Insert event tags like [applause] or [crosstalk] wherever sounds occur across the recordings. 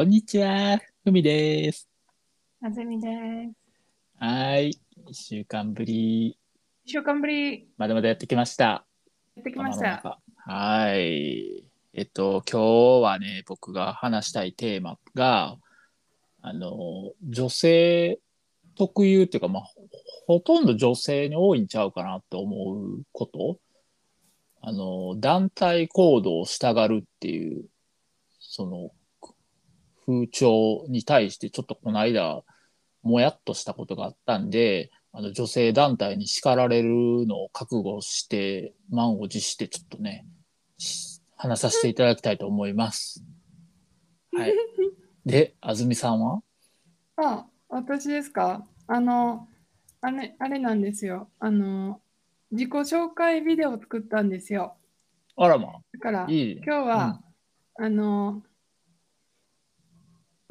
こんにちは、ふみです。あずみです。はい、一週間ぶり、一週間ぶりまだまだやってきました。やってきました。はい。えっと、今日はね、僕が話したいテーマが、あの、女性特有っていうか、まあ、ほほとんど女性に多いんちゃうかなと思うこと。あの、団体行動をしたがるっていう、その、風潮に対して、ちょっとこの間、もやっとしたことがあったんで、あの女性団体に叱られるのを覚悟して、満を持して、ちょっとね、し話させていただきたいと思います。はい。で、あずみさんは？あ、私ですか？あの、あれ、あれなんですよ。あの、自己紹介ビデオを作ったんですよ。あらまだから、あ、いい。今日は、あの、ふみ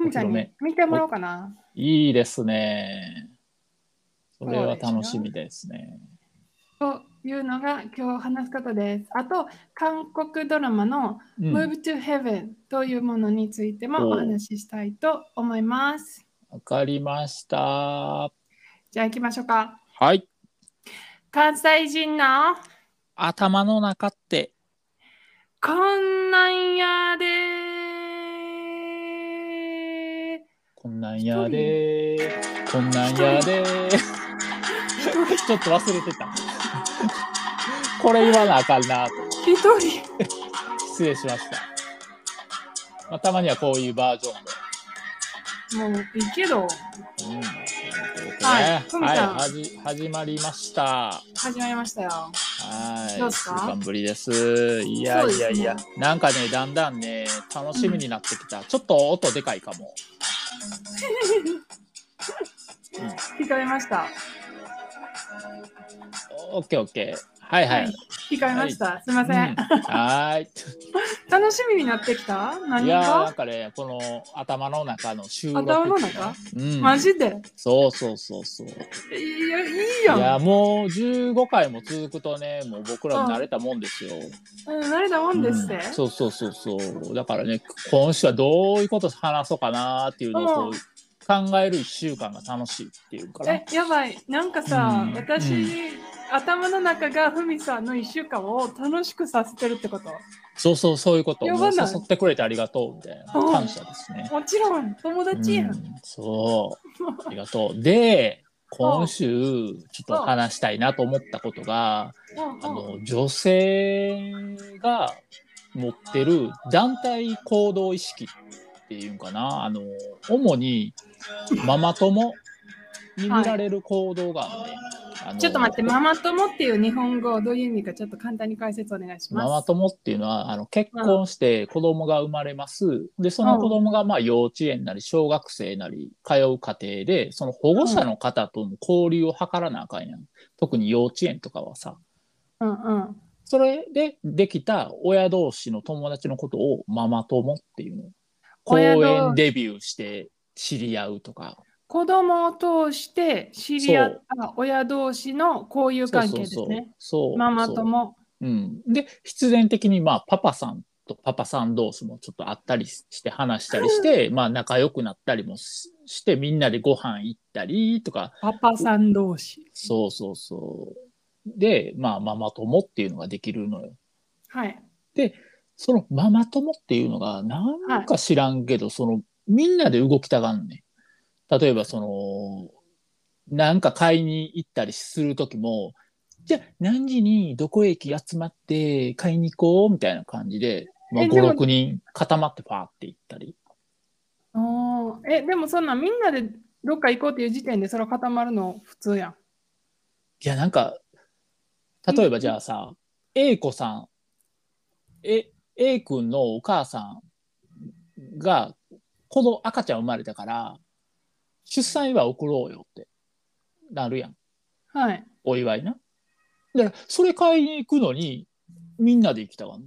ちゃんに見てもらおうかな。いいですね。それは楽しみですね。というのが今日話すことです。あと、韓国ドラマのうん Move to Heaven というものについてもおお話ししたいと思います。わかりました。はじゃあ行きましょうか。い。関西人の頭の中って、こんなんやでこんなんやでこんなんやでちょっと忘れてた。これ言わなあかんなと。一人失礼しました。まあ、たまにはこういうバージョンで。もういいけどうん。はいねふみちゃんはい、はじ始まりました。始まりましたよ。はい。どうですか？一週間ぶりです。いやそうですねいやいや、なんかね、だんだんね、楽しみになってきた。ちょっと音でかいかも。聞かれました。オッケーオッケー。はいはい。聞かれました。すみません。うんはーい。楽しみになってきた？何いやーなんがかね、この頭の中の収録頭の中？うん、マジで？そうそうそうそう。いや、いいやん。いや、もう15回も続くとね、もう僕ら慣れたもんですよ。うん、慣れたもんですって？うんそうそうそうそう。だからね、今週はどういうこと話そうかなっていうのをこう考える1週間が楽しいっていうかなえ。、やばい。なんかさ、うん私、うん頭の中がふみさんの一週間を楽しくさせてるってこと？そうそう、そういうこと。もうやばない誘ってくれてありがとうみたいなうん感謝ですね。もちろん、友達やん。うんそう。ありがとう。で、今週、ちょっと話したいなと思ったことが、うんあの、女性が持ってる団体行動意識っていうんかな。あの、主にママ友に見られる行動があるね。あのちょっと待って、ママ友っていう日本語どういう意味かちょっと簡単に解説お願いします。ママ友っていうのはあの結婚して子供が生まれます。でその子供がまあ幼稚園なり小学生なり通う過程でその保護者の方との交流を図らなあかんやん。特に幼稚園とかはさ。うんうん。それでできた親同士の友達のことをママ友っていうの。公親同士園デビューして知り合うとか。子供を通して知り合った親同士の交友関係ですね。そう。ママ友。うん、で必然的にまあパパさんとパパさん同士もちょっと会ったりして話したりしてまあ仲良くなったりもししてみんなでご飯行ったりとかパパさん同士。そうそうそうでまあママ友っていうのができるのよ。はい。そのママ友っていうのがなんか知らんけど、そのみんなで動きたがんね。例えばそのなんか買いに行ったりする時もじゃあ何時にどこ駅集まって買いに行こうみたいな感じで、まあ、えでも56人固まってパーって行ったり。おー。え、でもそんなみんなでどっか行こうっていう時点でそれ固まるの普通やん。いやなんか例えばじゃあさ A 子さん。え A 君のお母さんがこの赤ちゃん生まれたから出産祝い送ろうよってなるやん。はい。お祝いな。だからそれ買いに行くのにみんなで行きたがん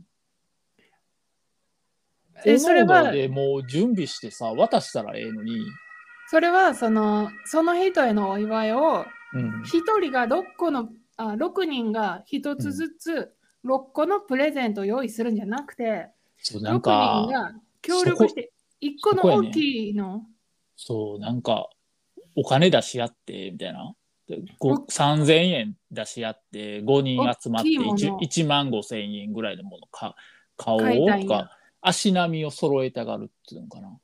え、それは、でもう準備してさ渡したらええのに、それはその、その人へのお祝いを、うん、一人が6個の、あ、6人が一つずつ6個のプレゼントを用意するんじゃなくて、そうなん6人かが協力して一個の大きいの、そう、なんか、お金出し合って、みたいな。でごお3000円出し合って、5人集まって大きいもの 1, 1万5000円ぐらいのものか買お買いたいんやうとか、足並みを揃えたがるっていうのかな。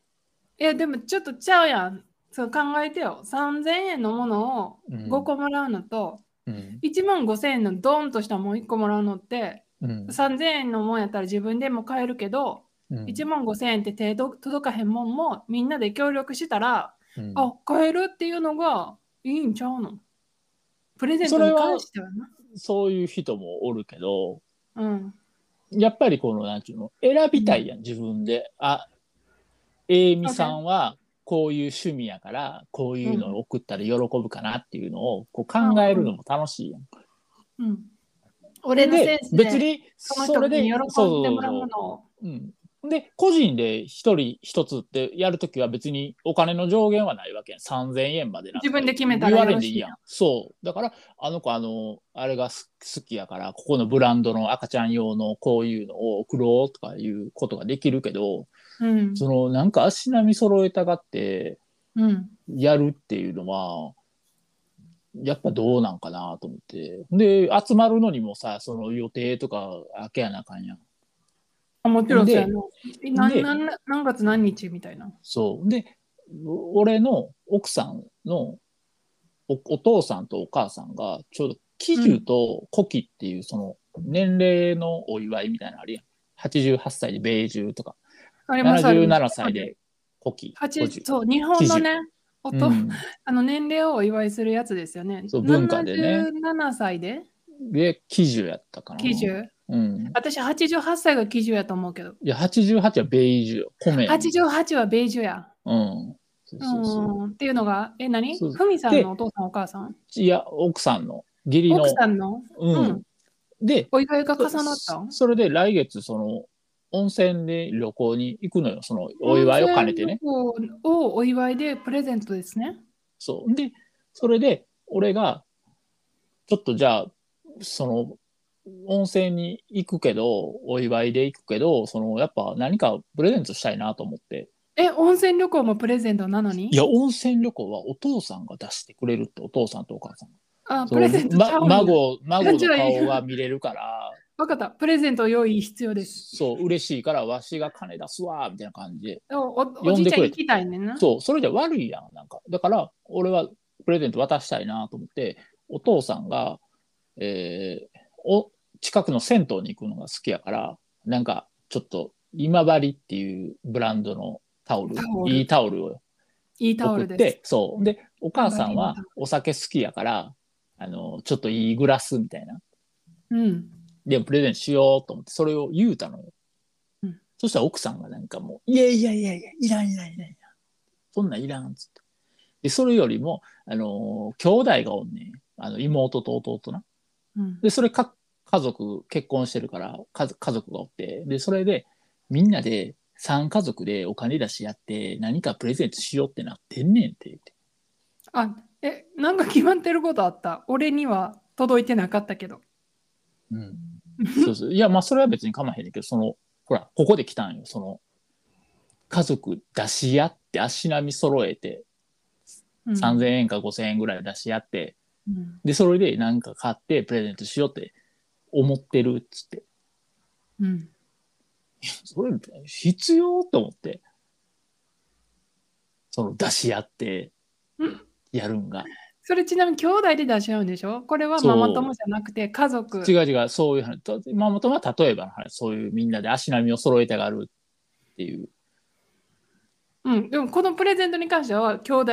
いや、でもちょっとちゃうやん。そう考えてよ。3000円のものをうん5個もらうのと、うん。1万5000円のドーンとしたもん1個もらうのって、うん。3000円のもんやったら自分でも買えるけど、うん1万5000円って手ど届かへんもんもみんなで協力したら、うんあ、買えるっていうのがいいんちゃうの？プレゼントに関してはな。そういう人もおるけど、うん。やっぱりこの、なんちゅうの、選びたいやん、自分で。あ、えいみさんはこういう趣味やから、こういうのを送ったら喜ぶかなっていうのをこう考えるのも楽しいやん。うん。俺のセンスで別にそれで喜んでもらうもの。を。うん、で個人で一人一つってやるときは別にお金の上限はないわけやん。3000円まで自分で決めたら言われんでいいやん。そう。だからあの子あのあれがす好きやからここのブランドの赤ちゃん用のこういうのを送ろうとかいうことができるけどうん。そのなんか足並み揃えたがってうん。やるっていうのはやっぱどうなんかなと思ってで集まるのにもさその予定とか開けやなあかんやんあもちろんそうやでな。えなでなん何月何日みたいな。そう。で、お俺の奥さんのおお父さんとお母さんが、ちょうど喜寿と古希っていう、その年齢のお祝いみたいなのあるやん。88歳で米寿とか、77歳で古希。八50そう、日本のね、おとうんあの年齢をお祝いするやつですよね。そう文化でね77歳で？で、喜寿やったかな。喜寿？うん。私88歳が喜寿やと思うけど。いや、88は米寿よ。米。88は米寿や。うん。そうそうそううんっていうのが、え、何？ふみさんのお父さんお母さん？いや、奥さんの、義理の。奥さんの、ううんん。で、お祝いが重なったそそれで来月その温泉で旅行に行くのよ。そのお祝いを兼ねてね。をお祝いでプレゼントですね。そう。でそれで俺がちょっとじゃあその温泉に行くけどお祝いで行くけどそのやっぱ何かプレゼントしたいなと思って。え、温泉旅行もプレゼントなのに？いや温泉旅行はお父さんが出してくれるってお父さんとお母さんあ、そのプレゼントま孫孫の顔が見れるから [laughs] わかった。プレゼント用意必要です。そう嬉しいからわしが金出すわみたいな感じでおおじいちゃん行きたいねんな。そう、それで悪いやん、なんか。だから、俺はプレゼント渡したいなと思って、お父さんが、えーお、近くの銭湯に行くのが好きやから、なんか、ちょっと、今治っていうブランドのタオル、タオルいいタオルをいいタオルでそう。で、お母さんはお酒好きやから、あの、ちょっといいグラスみたいな。うん。で、プレゼントしようと思って、それを言うたのよ。うんそしたら奥さんがなんかもう、いやいやいやいや、いらんいらんいらんいらん。そんなんいらんっつって。で、それよりも、あのー兄弟がおんねん。あの、妹と弟な。うん。で、それか、家族、結婚してるから、家族家族がおって、で、それで、みんなで、3家族でお金出し合って、何かプレゼントしようってなってんねんって言って。あ、え、なんか決まってることあった？俺には届いてなかったけど。うん。[laughs] そうそう。いや、まあ、それは別に構わへんねんけど、その、ほら、ここで来たんよ。その、家族出し合って、足並み揃えて、うん、3000円か5000円ぐらい出し合って、うん。で、それでなんか買ってプレゼントしようって思ってるっつって。うん。それ必要と思って。その出し合ってうんやるんが。それちなみに兄弟で出し合うんでしょ？これはママ友じゃなくて家族。違う違う、そういう話。とママ友は例えばの話、そういうみんなで足並みを揃えたがるっていう。うん、でもこのプレゼントに関しては兄弟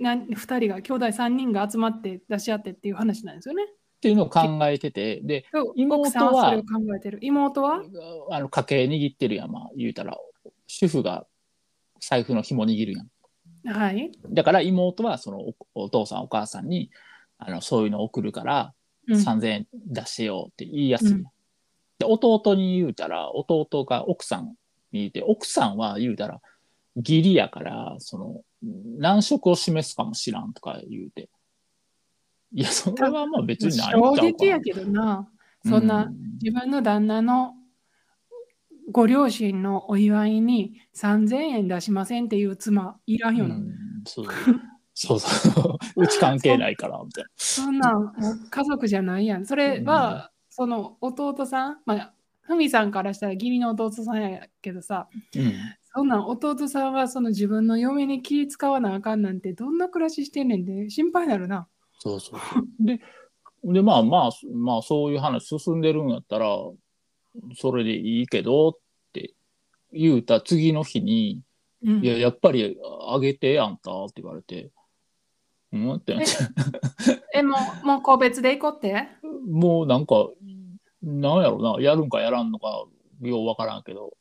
なん2人が兄弟3人が集まって出し合ってっていう話なんですよね。っていうのを考えてて、で、妹は。妹は？あの家計握ってるやん、まあ言うたら、主婦が財布の紐握るやん。はい。だから妹はそのおお父さんお母さんにあのそういうの送るからうん。3000円出してよって言いやすいうん。で弟に言うたら弟が奥さんに言うて奥さんは言うたら義理やからその難色を示すかもしらんとか言うて。いやそれはまあ別にないんちゃうかな衝撃やけどな。そんなう自分の旦那のご両親のお祝いに3000円出しませんっていう妻いらんよな。うんそうそうそう。[laughs] うち関係ないから、みたいそんなん家族じゃないやん。それは、その弟さん、まあ、ふみさんからしたら義理の弟さんやけどさ、な。うん。そんなん弟さんはその自分の嫁に気使わなあかんなんてどんな暮らししてんねんで心配になるな。そうそうそう。[laughs] で、で、まあまあ、まあそういう話進んでるんやったら、それでいいけどって言うた次の日に、うん。いや、やっぱりあげてやんたって言われて、うん？ってなって、え、もう、もう個別で行こうって？[laughs] もうなんか、なんやろな、やるんかやらんのか、ようわからんけど、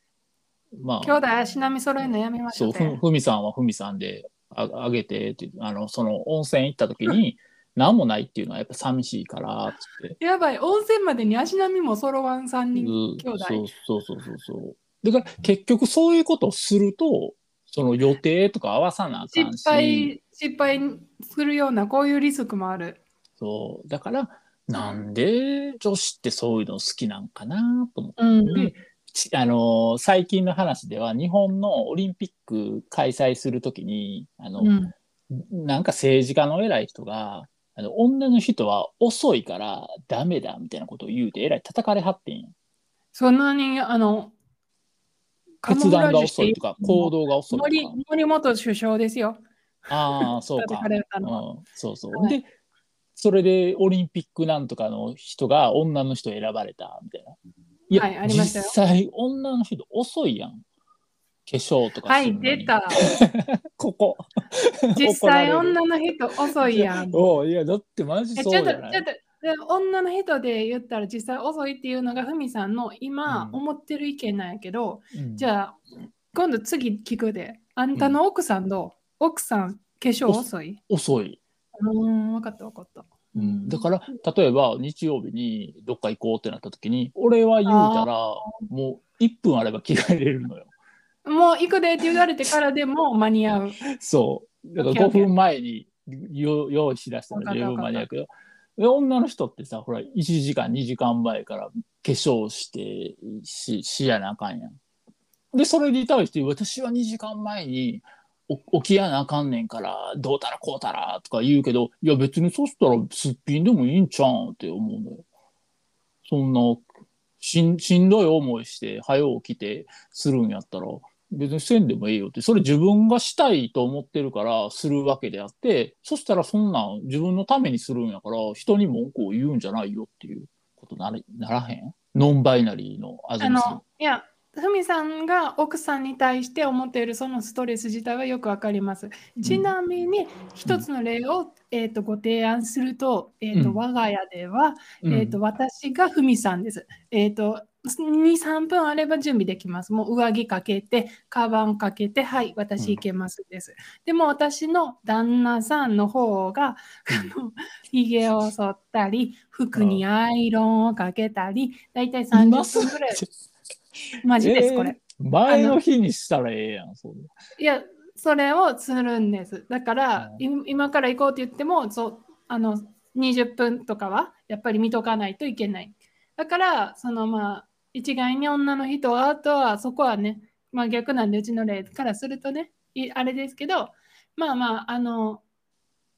まあ、兄弟足並み揃えるのやめましょそうふみさんはふみさんでああげてって、あの、その温泉行った時に、[laughs] 何もないっていうのはやっぱ寂しいから、つって。やばい、温泉までに足並みも揃わん3う人ん兄弟。そうそうそうそうそう。だから結局そういうことをすると、その予定とか合わさなあかんし、失敗、失敗するようなこういうリスクもある。そう。だから、なんで女子ってそういうの好きなんかなと思って。うんあのー最近の話では日本のオリンピック開催するときにあの、うんなんか政治家の偉い人があの女の人は遅いからダメだみたいなことを言うてえらい叩かれはってんや。そんなに、あの、決断が遅いとか行動が遅いと森か。森本首相ですよ。ああそうか。うん、そうそう、はい。でそれでオリンピックなんとかの人が女の人選ばれたみたいな。いや、はいありましたよ。実際女の人遅いやん化粧とかはい、出た。[laughs] ここ。[laughs] 実際女の人遅いやん。おういやだってマジえちょっと、そうじゃないちょっと、で女の人で言ったら実際遅いっていうのがふみさんの今うん。思ってる意見なんやけど、うん。じゃあ今度次聞くで。あんたの奥さんどう、奥さん化粧遅い？遅い、うーん、分かった分かった。うん、だから例えば日曜日にどっか行こうってなった時に俺は言うたらもう1分あれば着替えれるのよもう行くでって言われてからでも間に合う。そう。だから5オッケーオッケー。分前によ用意しだしたら十分間に合うけどで女の人ってさほら1時間2時間前から化粧してししやなあかんやん。でそれに対して私は2時間前にお起きやなあかんねんからどうたらこうたらとか言うけどいや別にそしたらすっぴんでもいいんちゃうんって思うのよ。そんなしんしんどい思いして早起きてするんやったら別にせんでもいいよって。それ自分がしたいと思ってるからするわけであってそしたらそんなん自分のためにするんやから人に文句を言うんじゃないよっていうことならへん？ノンバイナリーのあずあみさんの、いや、ふみさんが奥さんに対して思っているそのストレス自体はよくわかります。ちなみに、一つの例を、えー、とご提案すると、えーとうん。我が家では、うんえー、と私がふみさんです。えー、と2、3分あれば準備できます。もう上着かけて、カバンかけて、はい、私行けますです。でも私の旦那さんの方が、あのひげを剃ったり、服にアイロンをかけたり、だいたい30分ぐらい。マジです、これ。前の日にしたらええやんそいや、それをするんです。だから、うい今から行こうって言っても、そうあの20分とかはやっぱり見とかないといけない。だから、そのまあ、一概に女の人は、あとはそこはね、まあ逆なんで、うちの例からするとね、いあれですけど、まあまあ、あの、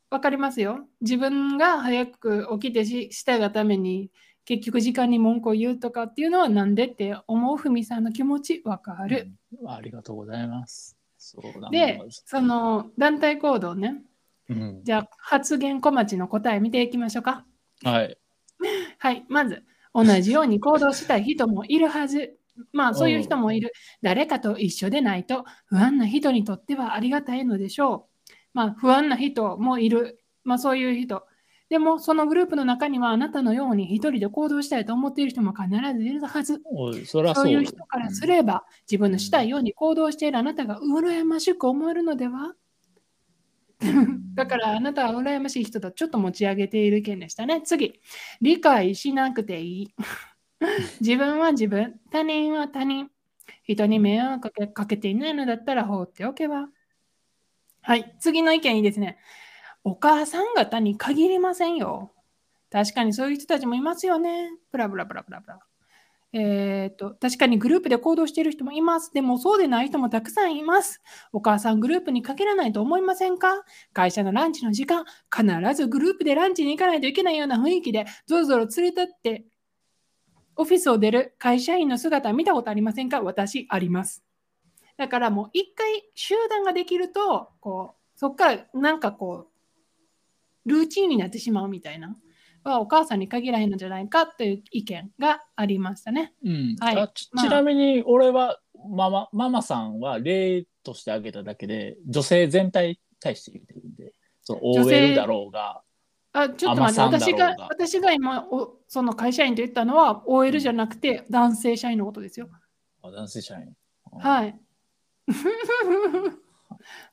わかりますよ。自分が早く起きてししたがために、結局時間に文句を言うとかっていうのはなんでって思うふみさんの気持ちわかる。うんありがとうございますそうでだ、その団体行動ね。うん、じゃあ発言小町の答え見ていきましょうか。はい [laughs] はい、まず同じように行動したい人もいるはず。まあそういう人もいる。誰かと一緒でないと不安な人にとってはありがたいのでしょう。まあ不安な人もいる。まあそういう人。でもそのグループの中にはあなたのように一人で行動したいと思っている人も必ずいるはず。そそううよう人からすれば、自分のしたいように行動しているあなたが羨ましく思えるのでは？[laughs] だからあなたは羨ましい人とちょっと持ち上げている意見でしたね。次、理解しなくていい。[laughs] 自分は自分、他人は他人。人に迷惑かけかけていないのだったら放っておけば。はい、次の意見いいですね。お母さん方に限りませんよ。確かにそういう人たちもいますよね。ブラブラブラブラブラ。えー、と確かにグループで行動している人もいます。でもそうでない人もたくさんいます。お母さんグループに限らないと思いませんか？会社のランチの時間、必ずグループでランチに行かないといけないような雰囲気で、ぞろぞろ連れ立って、オフィスを出る会社員の姿見たことありませんか？私、あります。だからもう一回集団ができると、こうそこからなんかこう、ルーチンになってしまうみたいな。はお母さんに限らへんのじゃないかという意見がありましたね。うんはいあちなみに俺はママママさんは例として挙げただけで女性全体に対して言ってるんでその女性 OL だろうがあちょっと待って、私が私が今お、その会社員と言ったのは OL じゃなくて男性社員のことですよ。あ男性社員。はい。[laughs]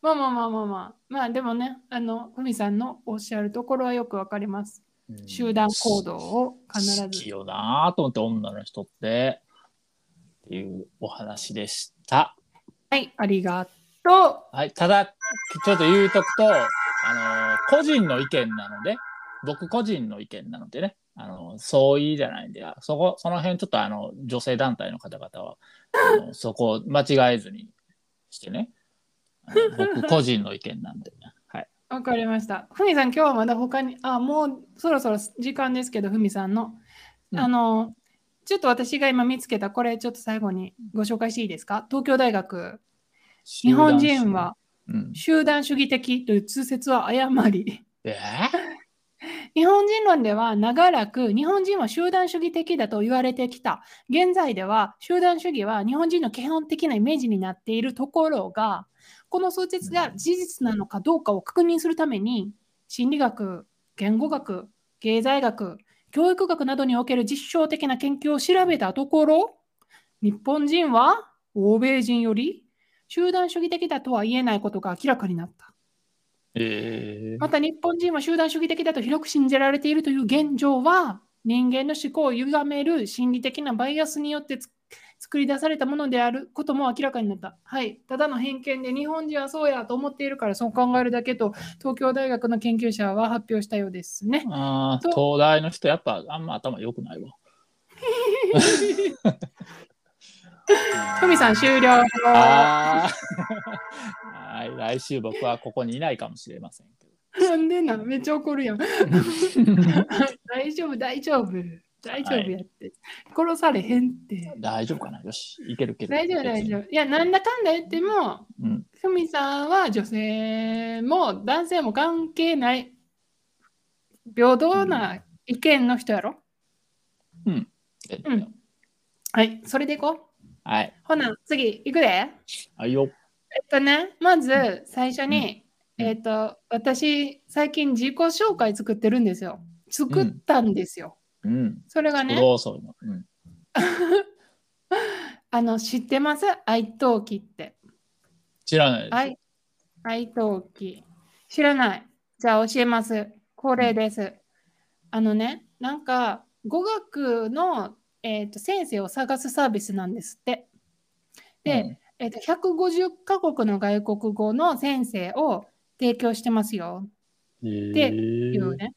まあまあまあまあまあ。まあでもね、あの、ふみさんのおっしゃるところはよくわかります。うん集団行動を必ず。好きよなぁと思って女の人って。っていうお話でした。はい、ありがとはい、ただちょっと言うとくと、あの個人の意見なので僕個人の意見なのでね。あの相違じゃないんでそこその辺ちょっとあの女性団体の方々はあのそこを間違えずにしてね。僕個人の意見なんで。わかりました。ふみさん、今日はまだ他に、あ、もうそろそろ時間ですけど、ふみさんの。うんあの、ちょっと私が今見つけた、これちょっと最後にご紹介していいですか？東京大学、日本人はうん、集団主義的という通説は誤り。え？[laughs] 日本人論では長らく日本人は集団主義的だと言われてきた。現在では集団主義は日本人の基本的なイメージになっているところが、この通説が事実なのかどうかを確認するために、心理学、言語学、経済学、教育学などにおける実証的な研究を調べたところ、日本人は欧米人より集団主義的だとは言えないことが明らかになった。えまた日本人は集団主義的だと広く信じられているという現状は人間の思考を歪める心理的なバイアスによってつ作り出されたものであることも明らかになった。はい。ただの偏見で日本人はそうやと思っているからそう考えるだけと東京大学の研究者は発表したようですね。あ東大の人やっぱあんま頭良くないわ。ふみさん終了。[laughs] はい来週僕はここにいないかもしれませんけど。なんでなん？めっちゃ怒るやん。[laughs] 大丈夫、大丈夫。大丈夫やって。殺されへんって。大丈夫かな？よし、いけるけど。大丈夫、大丈夫。いや、なんだかんだ言っても、夫。うん。ふみさんは女性も男性も関係ない平等な意見の人やろ、うん。うんはい、それでいこう。はい。ほな、次、いくで。はいよ。えっとね、まず最初に、うんえっと、私、最近自己紹介作ってるんですよ。作ったんですよ。うん。それがね、どうん。[laughs] あの、知ってます？愛登記って。知らないです。愛、愛登記。知らない。じゃあ教えます。これです。あのね、なんか語学の、えー、と先生を探すサービスなんですって。で、えー、と150カ国の外国語の先生を提供してますよ。うん、でへーいうね。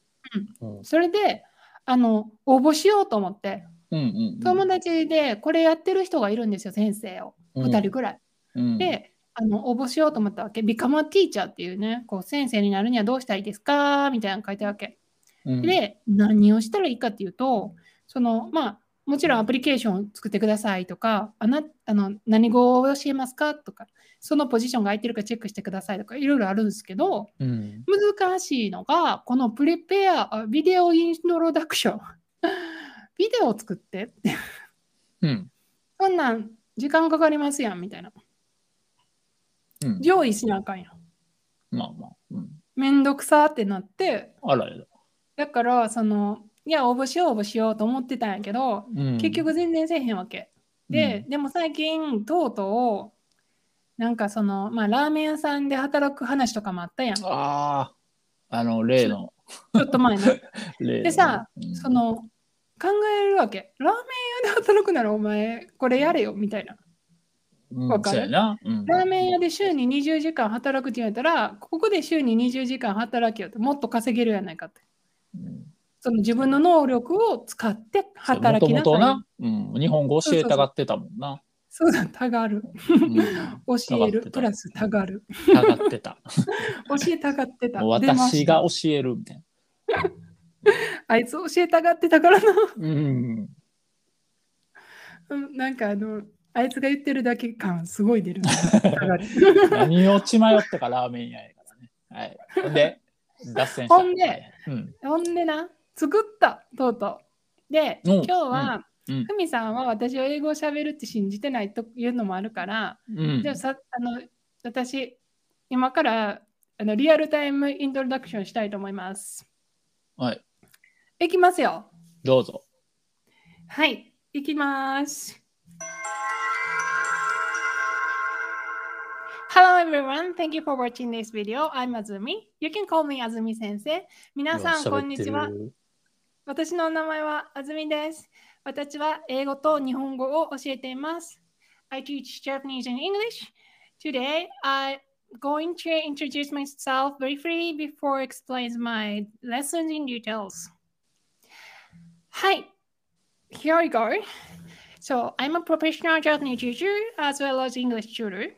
うんそれで、あの、応募しようと思って、うんうんうん。友達でこれやってる人がいるんですよ、先生を。うん2人ぐらい。うん、で、あの応募しようと思ったわけ。Become a teacher っていうね、こう先生になるにはどうしたらいいですか？みたいなの書いてあるわけ。うん、で、何をしたらいいかっていうと、その、まあ、もちろんアプリケーションを作ってくださいとか、あなあの何語を教えますか？とか、そのポジションが空いてるかチェックしてくださいとか、いろいろあるんですけど、うん、難しいのが、このプレペア、ビデオイントロダクション。[laughs] ビデオを作ってうん。そんなん時間かかりますやんみたいな。うん。上位しなあかんやん。まあまあ。うん。めんどくさってなって、あらやだ。だから、その、いや、応募しよう、応募しようと思ってたんやけど、うん、結局全然せえへんわけ。で、でも最近、とうとう、なんかその、まあ、ラーメン屋さんで働く話とかもあったやん。ああ、あの、例の。ょっと前 [laughs] の。でさ、うんそ、の、考えるわけ。ラーメン屋で働くならお前、これやれよ、みたいな。うん、わかる？そうん、ラーメン屋で週に20時間働くって言われたら、ここで週に20時間働けよって、もっと稼げるやないかって。うんその自分の能力を使って働きなさい。もともとな、うん、日本語教えたがってたもんな。そうだ、たがる。うん教える、たがってたプラスたがる。たがってた。教えたがってた。私が教えるみたいな。あいつ教えたがってたからな。うん。うんなんかあの、あいつが言ってるだけ感すごい出る何を血迷ってかラーメン屋やからね。はい。で、脱線した。ほんで、うん。ほんでな、作った、とうとう。で、うん今日は、うん。ふみさんは私を英語をしゃべるって信じてないというのもあるから、うんじゃあさあの私、今からあのリアルタイムイントロダクションしたいと思います。はい。いきますよ。どうぞ。はい、いきます。Hello everyone, thank you for watching this video. I'm Azumi. You can call me Azumi 先生。皆さん、こんにちは。私の名前はあずみです。私は英語と日本語を教えています。I teach Japanese and English. Today, I'm going to introduce myself briefly before I explain my lessons in details. Hi, here we go. So, I'm a professional Japanese teacher as well as English tutor.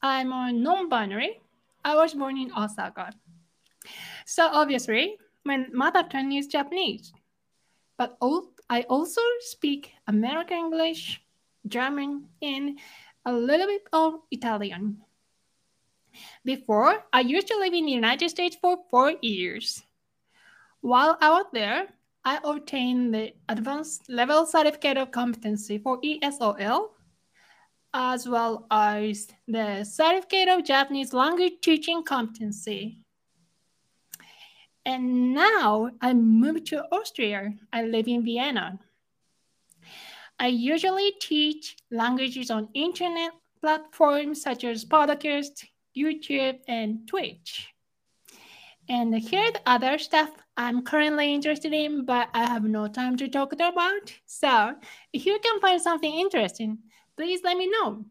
I'm a non binary. I was born in Osaka. So, obviously, my mother tongue is Japanese, but al- I also speak American English, German, and a little bit of Italian. Before, I used to live in the United States for four years. While I was there, I obtained the Advanced Level Certificate of Competency for ESOL, as well as the Certificate of Japanese Language Teaching Competency. And now I moved to Austria. I live in Vienna. I usually teach languages on internet platforms such as podcast, YouTube, and Twitch. And here are the other stuff I'm currently interested in, but I have no time to talk about. So if you can find something interesting, please let me know.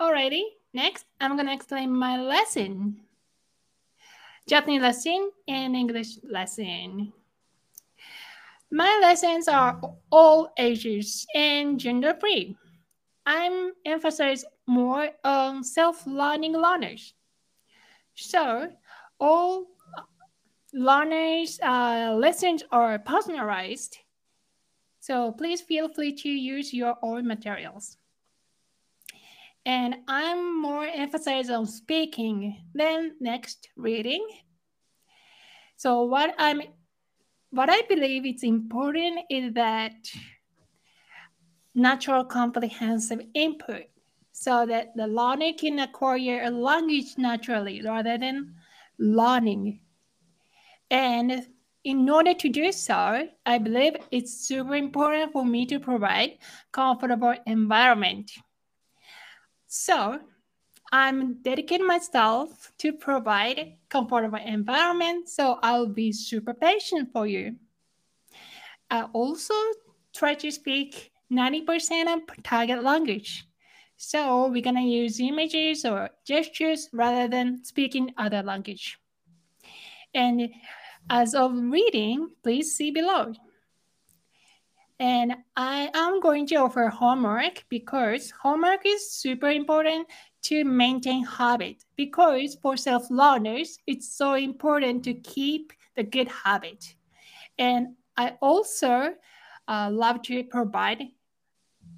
Alrighty, next I'm gonna explain my lesson. Japanese lesson and English lesson. My lessons are all ages and gender free. I'm more on self-learning learners. So all learners' uh, lessons are personalized. So please feel free to use your own materials. And I'm more emphasized on speaking than next reading. So what I'm what I believe is important is that natural comprehensive input so that the learner can acquire a language naturally rather than learning. And in order to do so, I believe it's super important for me to provide comfortable environment. So I'm dedicating myself to provide comfortable environment. So I'll be super patient for you. I also try to speak 90% of target language. So we're gonna use images or gestures rather than speaking other language. And as of reading, please see below. And I am going to offer homework because homework is super important to maintain habit because for self-learners, it's so important to keep the good habit. And I also uh, love to provide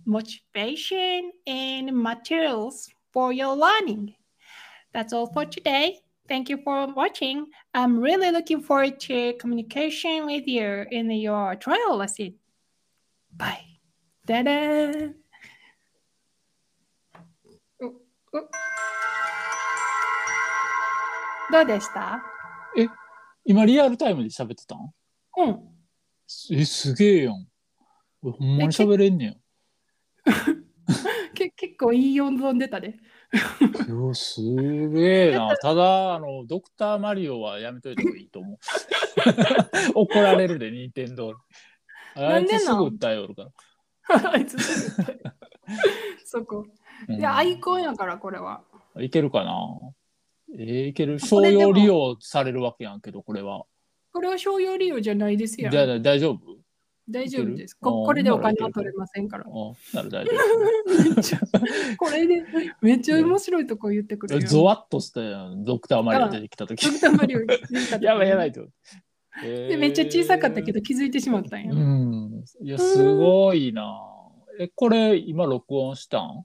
motivation and materials for your learning. That's all for today. Thank you for watching. I'm really looking forward to communication with you in your trial lesson. Bye. Ta-da! おおどうでした？今リアルタイムで喋ってたん？うん。え、すげえやん。俺ほんまに喋れんねけ [laughs] 結構いい音存出たね。や。いや、すげえな。ただ、あの、ドクターマリオはやめといた方がいいと思う。[laughs] 怒られるで、ニンテンドー。あな [laughs] いつすぐ訴えよるから。あいつそこ。うんいや、アイコンやから、これは。いけるかな？えーいけるこ商用利用されるわけやんけど、これは。これは商用利用じゃないですよじ。ゃあ大丈夫？大丈夫です。ここれでお金は取れませんから。あなる大丈めっちゃこれでめっちゃ面白いとこ言ってくれ夫。るよ。ゾワッとしたやん、ドクターマリオ出てきたときド。クターマリオ言った時 [laughs] やばいやばいっでめっちゃ小さかったけど気づいてしまったんや。うん。いや、すごいな。え、これ、今録音したん？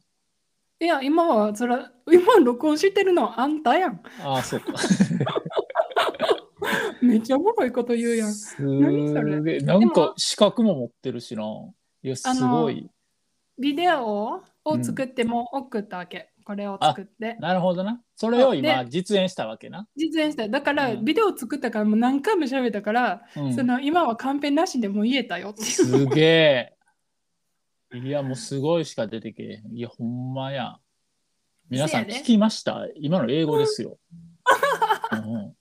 いや、今はそれ、今録音してるのはあんたやん。ああ、そうか。[laughs] めっちゃおもろいこと言うやん。す何それ？なんか資格も持ってるしな。いや、すごい。ビデオを作っても送ったわけ。これを作って。なるほどな。それを今で実演したわけな。実演した。だから、うんビデオ作ったからもう何回も喋ったから、うんその今はカンペなしでも言えたよって。すげえ。いや、もうすごいしか出てけ。いや、ほんまや。皆さん聞きました？今の英語ですよ。うん、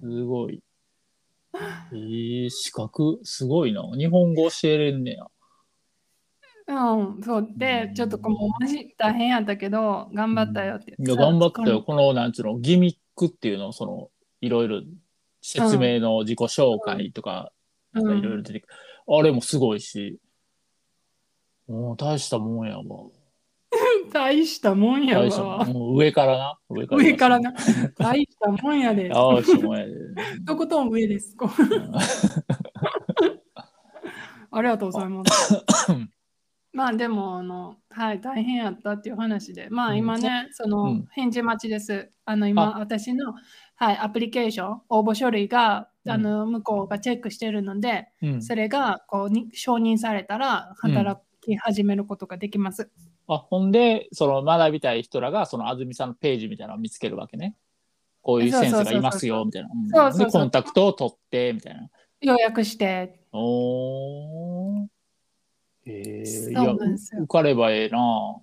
すごい。えー、資格すごいな。日本語教えれんねや。うん、そうで、ちょっとこうもうマジ大変やったけど、頑張ったよって。いや、頑張ったよ。ここの、なんつうの、ギミックっていうの、その、いろいろ説明の自己紹介とか、のなんかいろいろ出てくる。あれもすごいし。もう大したもんやわ。う [laughs] ん大したもんや大したもわん。。もう上からな。上から。上からな。大したもんやで。ああ、しもんやで。とことん上です。こう [laughs] ありがとうございます。[laughs] まあでもあの、はい、大変やったっていう話で、まあうん今ね、その、うん返事待ちです。あの今、私の、はい、アプリケーション、応募書類が、うんあの向こうがチェックしてるので、うん、それがこうに承認されたら働き始めることができます。あほんで、その学びたい人らが、その安住さんのページみたいなのを見つけるわけね。こういう先生がいますよ、みたいな。うんそうそうそうで、コンタクトを取って、みたいな。予約して、おー。へえいそうや、受かればええな。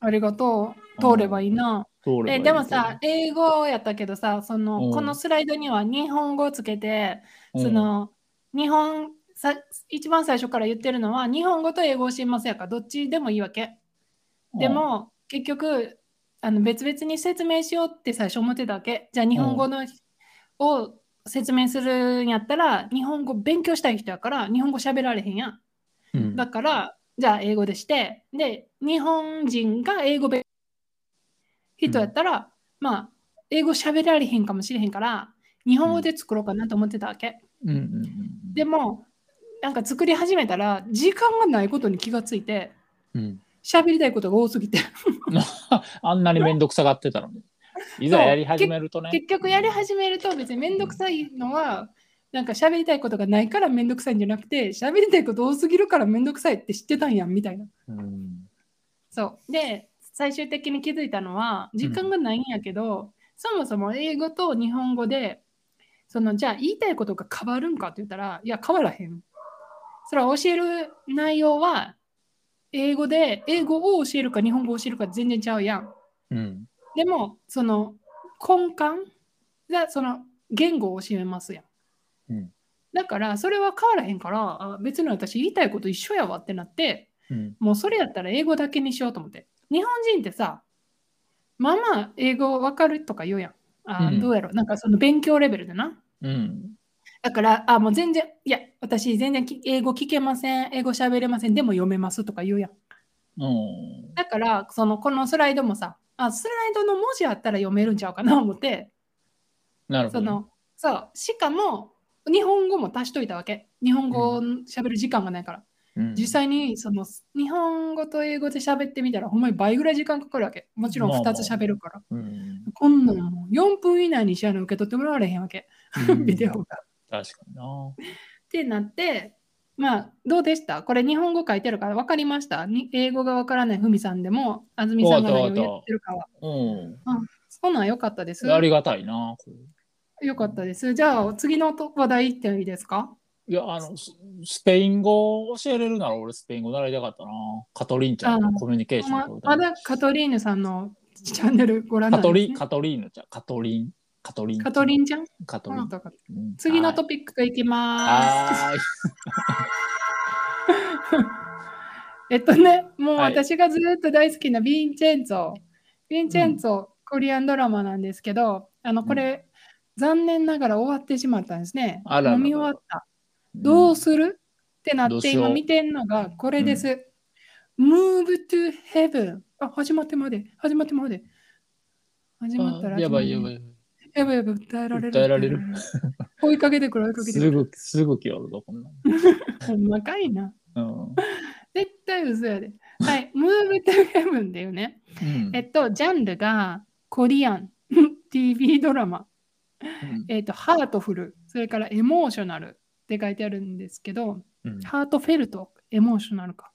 ありがとう。通ればいいな。通ればいいえでもさ、英語やったけどさ、その、うんこのスライドには日本語をつけて、うんその日本さ一番最初から言ってるのは日本語と英語を教えますやか？らどっちでもいいわけ。で、も、結局あの別々に説明しようって最初思ってたわけ。じゃあ日本語の、を説明するんやったら日本語勉強したい人やから日本語喋られへんやん。うん。だからじゃあ英語でしてで日本人が英語勉人やったら、まあ英語喋られへんかもしれへんから日本語で作ろうかなと思ってたわけ。うん。うんうん、でもなんか作り始めたら時間がないことに気がついてうん、喋りたいことが多すぎて。[laughs] あんなに面倒くさがってたのに。いざやり始めるとね。結局やり始めると別にめんどくさいのはなんか喋りたいことがないからめんどくさいんじゃなくて喋りたいこと多すぎるからめんどくさいって知ってたんやんみたいな。うんそうで最終的に気づいたのは時間がないんやけど、そもそも英語と日本語でそのじゃあ言いたいことが変わるんかって言ったらいや変わらへん。それは教える内容は英語で英語を教えるか日本語を教えるか全然ちゃうやん。うんでもその根幹がその言語を教えますやん。うんだからそれは変わらへんからあ別に私言いたいこと一緒やわってなってうんもうそれやったら英語だけにしようと思って。日本人ってさ、まあまあ英語わかるとか言うやん。あうんどうやろなんかその勉強レベルでな。うんだから、あ、もう全然、いや、私全然き英語聞けません、英語喋れません、でも読めますとか言うやん。うんだから、そのこのスライドもさ、あ、スライドの文字あったら読めるんちゃうかな思って、なるほど。その、そう、しかも、日本語も足しといたわけ。日本語を喋る時間がないから。うん実際にその日本語と英語で喋ってみたらほんまに倍ぐらい時間かかるわけ。もちろん2まあまあつ喋るから。うんこんなんもう4分以内にしやの受け取ってもらわれへんわけ。うん [laughs] ビデオが。っ確かにな。てなって、まあどうでした？これ日本語書いてるから分かりました？に英語が分からないふみさんでも安住さんが何を言ってるかは。うん。そんなん良かったです。ありがたいな。これ良かったです。じゃあ次のと話題いっていいですか？いや、あの、ススペイン語教えれるなら俺スペイン語習いたかったな。カトリンちゃんあとコミュニケーションままだカトリーヌさんのチャンネルご覧なんです、ね、カトリ、カトリーヌちゃん。カトリン。カトリン。カトリンちゃん？カトリン。次のトピックいきます。はーい。[laughs] えっとね、もうはい私がずっと大好きなヴィンチェンツォ。ヴィンチェンツォ、コリアンドラマなんですけど、あのこれ、残念ながら終わってしまったんですね。あららら飲み終わった。どうすする、ってなって今見てんのがこれです。Move to heaven。あ、始まってまで。始まってまで。始まったら。やばいやばい。やばいやばい。訴えられる。訴えられる。[laughs] 追いかけてくる、追いかけてくる。すぐ、すぐ来よるぞ、こんな [laughs] ほんまかいな。の。絶対嘘やで。はい。Move to heaven だよね。うん。えっと、ジャンルがコリアン [laughs] TV ドラマ。うんえっと、ハートフル。それからエモーショナルって書いてあるんですけど、うんハートフェルト、エモーショナルか。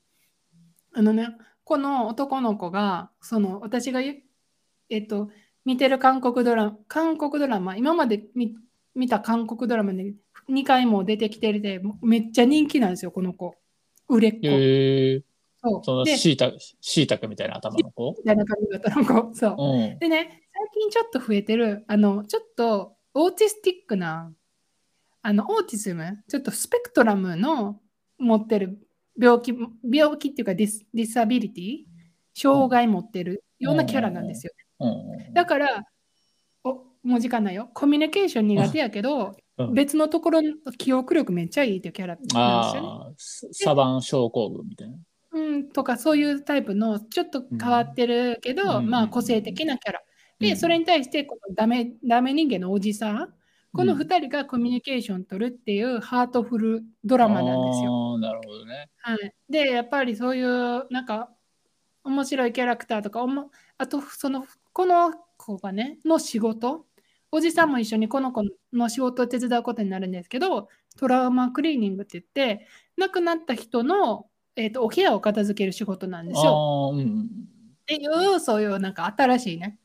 あのね、この男の子が、その私がえっと、見てる韓国ドラマ、韓国ドラマ、今まで見見た韓国ドラマで2回も出てきてるで、めっちゃ人気なんですよ、この子。売れっ子。えー、そうそので、しいたしいたけみたいな頭の子？みたいな髪型の子。そう。うん。でね、最近ちょっと増えてる、あの、ちょっとオーティスティックな、あの、オーティズム、ちょっとスペクトラムの持ってる病気、病気っていうか dis disability、障害持ってるようなキャラなんですよ。うん。だから、おもう時間ないよ。コミュニケーション苦手やけど、うん別のところの記憶力めっちゃいいっていうキャラなんですよね。サバン症候群みたいな。うん、とかそういうタイプのちょっと変わってるけど、うんまあ個性的なキャラ。で、うんそれに対してこのダメダメ人間のおじさん、このうん2人がコミュニケーション取るっていうハートフルドラマなんですよ。なるほどね。はい、で、やっぱりそういうなんか面白いキャラクターとか、おもあとそのこの子がね、の仕事、おじさんも一緒にこの子の仕事を手伝うことになるんですけど、トラウマクリーニングって言って、亡くなった人の、えー、とお部屋を片付ける仕事なんですよ。うん。っていう、そういうなんか新しいね、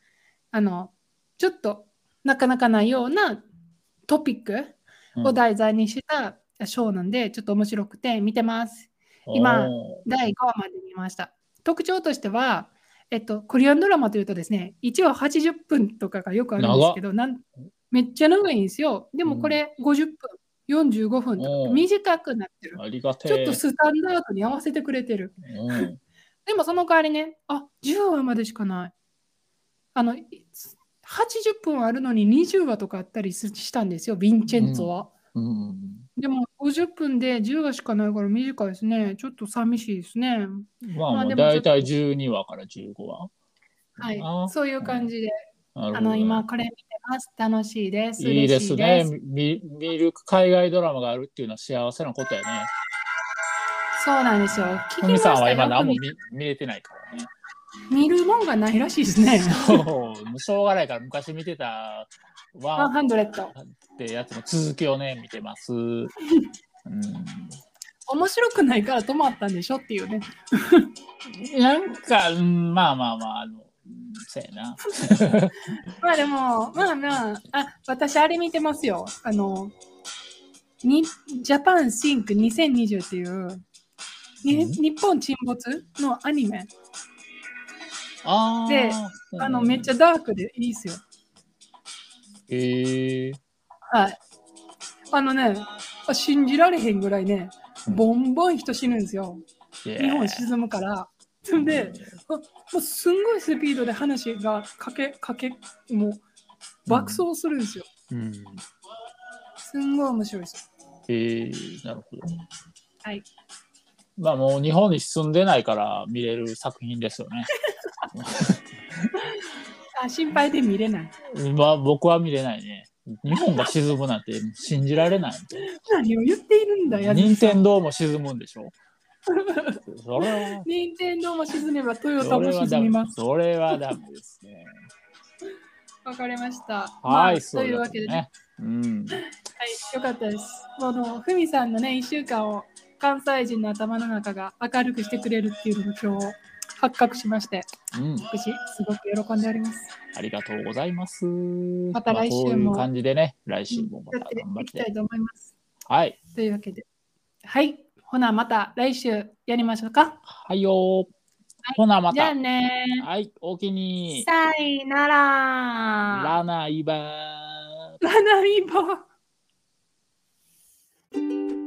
あの、ちょっとなかなかないようなトピックを題材にしたショーなんで、ちょっと面白くて見てます。今お第5話まで見ました。特徴としては、えっと、コリアンドラマというとですね、1話80分とかがよくあるんですけど、なんめっちゃ長いんですよ。でもこれ50分、45分とか短くなってるー。ありがてえ。ちょっとスタンダードに合わせてくれてる。うん [laughs] でもその代わりね、あ、10話までしかない。あの、い80分あるのに20話とかあったりすしたんですよ、ヴィンチェンツォは。うん。でも50分で10話しかないから短いですね。ちょっと寂しいですね。まあ、大体12話から15話。はいそういう感じで、あの今これ見てます。楽しいです。いいですね見。見る海外ドラマがあるっていうのは幸せなことやね。そうなんですよ。ふみさんは今何もふ見見れてないからね。み見るもんがないらしいですね。そう、しょうがないから昔見てたワン100。ってやつの続きをね、見てます。うん、面白くないから止まったんでしょっていうね。なんか、うんまあまあまあ、あの、うんそうやな。[laughs] まあでも、まあまあ、あ、私あれ見てますよ。あの、に Japan Sinks 2020っていう、にうん日本沈没のアニメ。であの、めっちゃ。ダークでいいっすよ。へえはい。あのね、あ信じられへんぐらいね、うんボンボン人死ぬんですよ。ー。日本沈むから。そんで、あもうすんごいスピードで話がかけ、かけ、もう爆走するんですよ。うん。すんごい面白いです。へえなるほど。はい。まあもう日本に住んでないから見れる作品ですよね。[laughs] あ、心配で見れない。まあ僕は見れないね。日本が沈むなんて信じられない。何を言っているんだ、や任天堂も沈むんでしょそれは、任天堂も沈めばトヨタも沈みます。それはダメですね。わかりました。まあはい、そうというわけでね、ね。うん。はい、よかったです。あの、ふみさんのね、1週間を関西人の頭の中が明るくしてくれるっていうのが今日発覚しまして、うん、私すごく喜んでおります。ありがとうございます。また来週も、まあ、うう感じでね、来週もまた頑張って。いきたいと思います。はい。というわけで、はい。ほなまた来週やりましょうか。はいよ、はい、ほなまた。じゃあね。はい、おきに。さいなら。ラナイバー。ラナイバー。